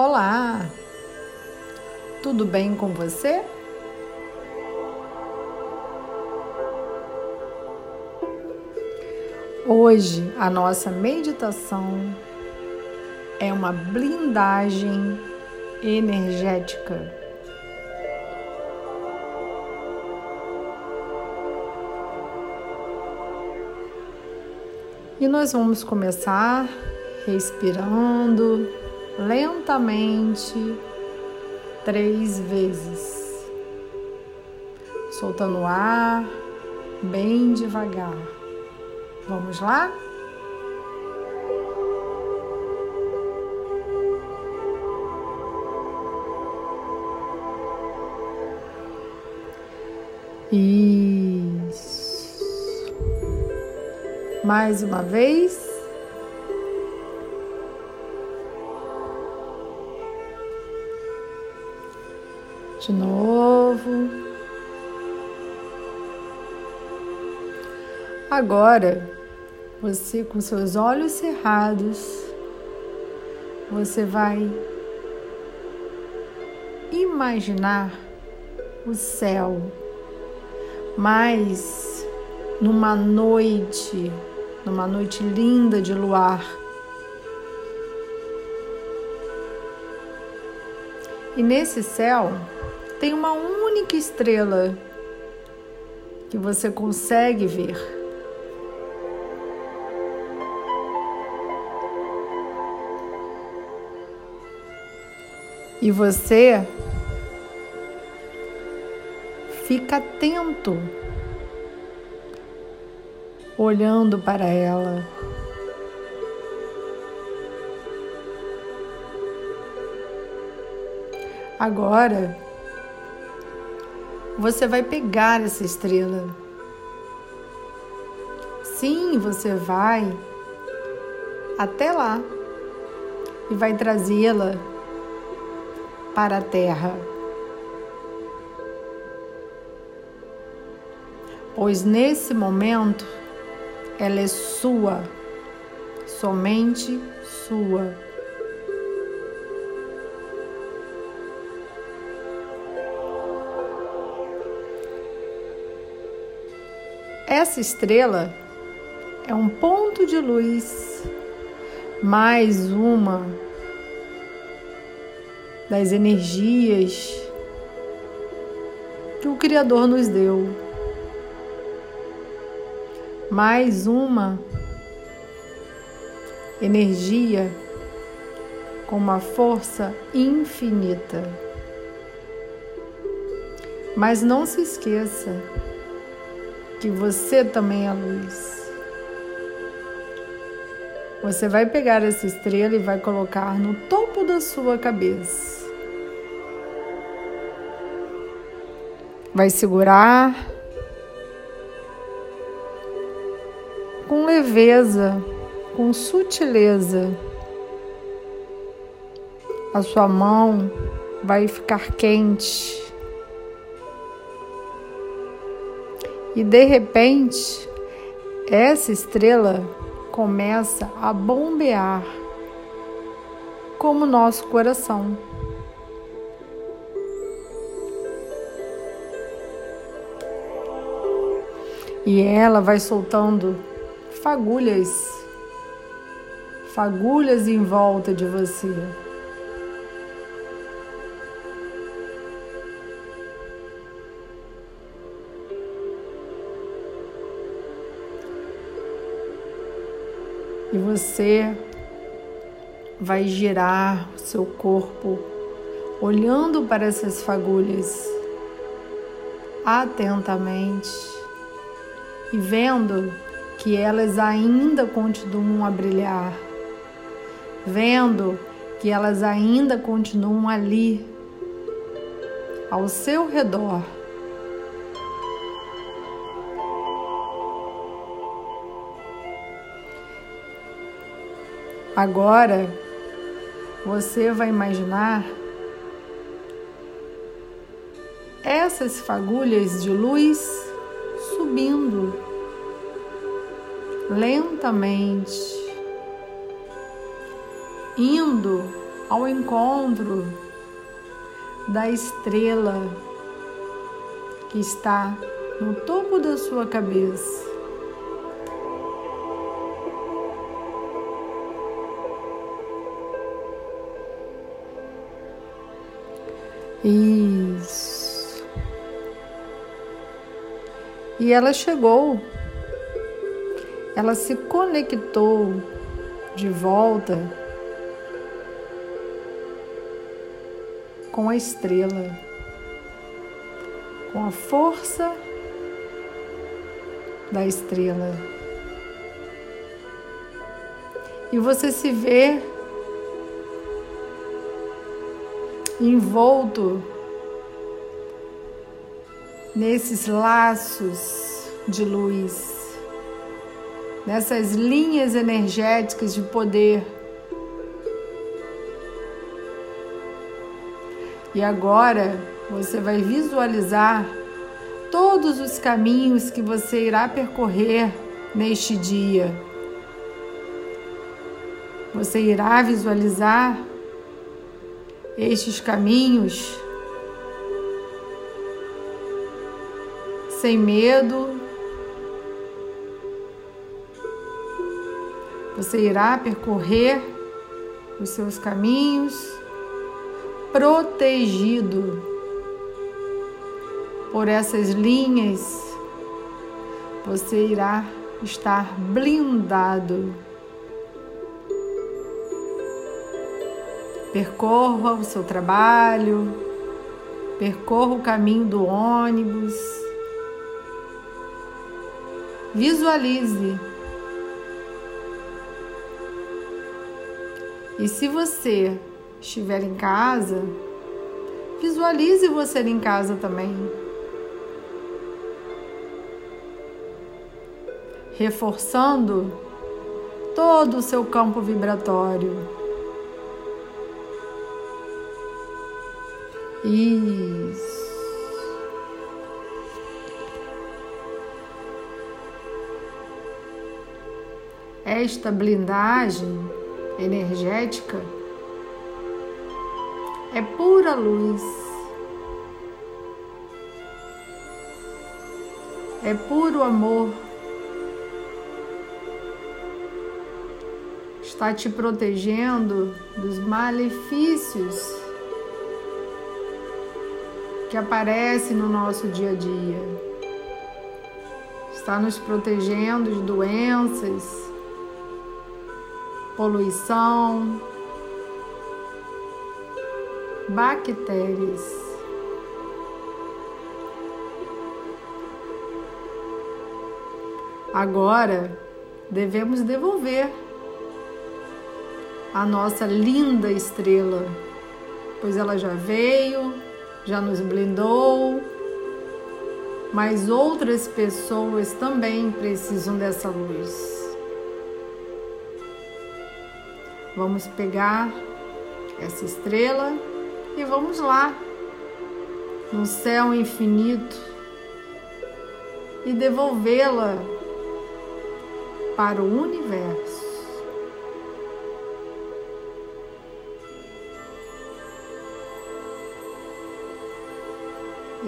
Olá! Tudo bem com você? Hoje a nossa meditação é uma blindagem energética. E nós vamos começar respirando lentamente três vezes, soltando o ar bem devagar. Vamos lá? Isso. Mais uma vez. De novo. Agora, você com seus olhos cerrados, você vai imaginar o céu, mas numa noite, numa noite linda de luar. E nesse céu, tem uma única estrela que você consegue ver. E você fica atento, olhando para ela. Agora, você vai pegar essa estrela. Sim, você vai até lá e vai trazê-la para a terra. Pois nesse momento ela é sua, somente sua. Essa estrela é um ponto de luz, mais uma das energias que o Criador nos deu. Mais uma energia com uma força infinita. Mas não se esqueça que você também é luz. Você vai pegar essa estrela e vai colocar no topo da sua cabeça. Vai segurar com leveza, com sutileza. A sua mão vai ficar quente. E de repente, essa estrela começa a bombear como nosso coração. E ela vai soltando fagulhas, fagulhas em volta de você. E você vai girar o seu corpo olhando para essas fagulhas atentamente e vendo que elas ainda continuam a brilhar, vendo que elas ainda continuam ali ao seu redor. Agora você vai imaginar essas fagulhas de luz subindo lentamente, indo ao encontro da estrela que está no topo da sua cabeça. Isso. E ela chegou, ela se conectou de volta com a estrela, com a força da estrela. E você se vê envolto nesses laços de luz, nessas linhas energéticas de poder. E agora você vai visualizar todos os caminhos que você irá percorrer neste dia. Você irá visualizar estes caminhos sem medo. Você irá percorrer os seus caminhos protegido por essas linhas. Você irá estar blindado. Percorra o seu trabalho, percorra o caminho do ônibus. Visualize. E se você estiver em casa, visualize você em casa também. Reforçando todo o seu campo vibratório. Isso. Esta blindagem energética é pura luz, é puro amor. Está te protegendo dos malefícios que aparece no nosso dia a dia. Está nos protegendo de doenças, poluição, bactérias. Agora devemos devolver a nossa linda estrela, pois ela já veio, já nos blindou, mas outras pessoas também precisam dessa luz. Vamos pegar essa estrela e vamos lá no céu infinito e devolvê-la para o universo.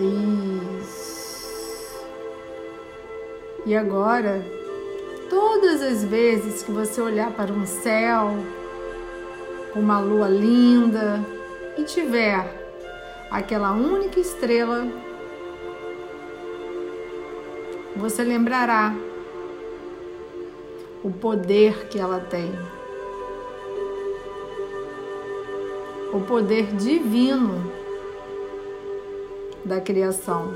Isso. E agora, todas as vezes que você olhar para um céu, uma lua linda e tiver aquela única estrela, você lembrará o poder que ela tem. O poder divino da criação.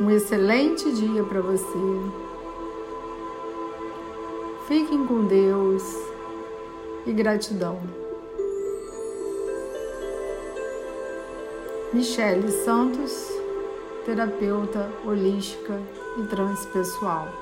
Um excelente dia para você. Fiquem com Deus e gratidão. Michele Santos, terapeuta holística e transpessoal.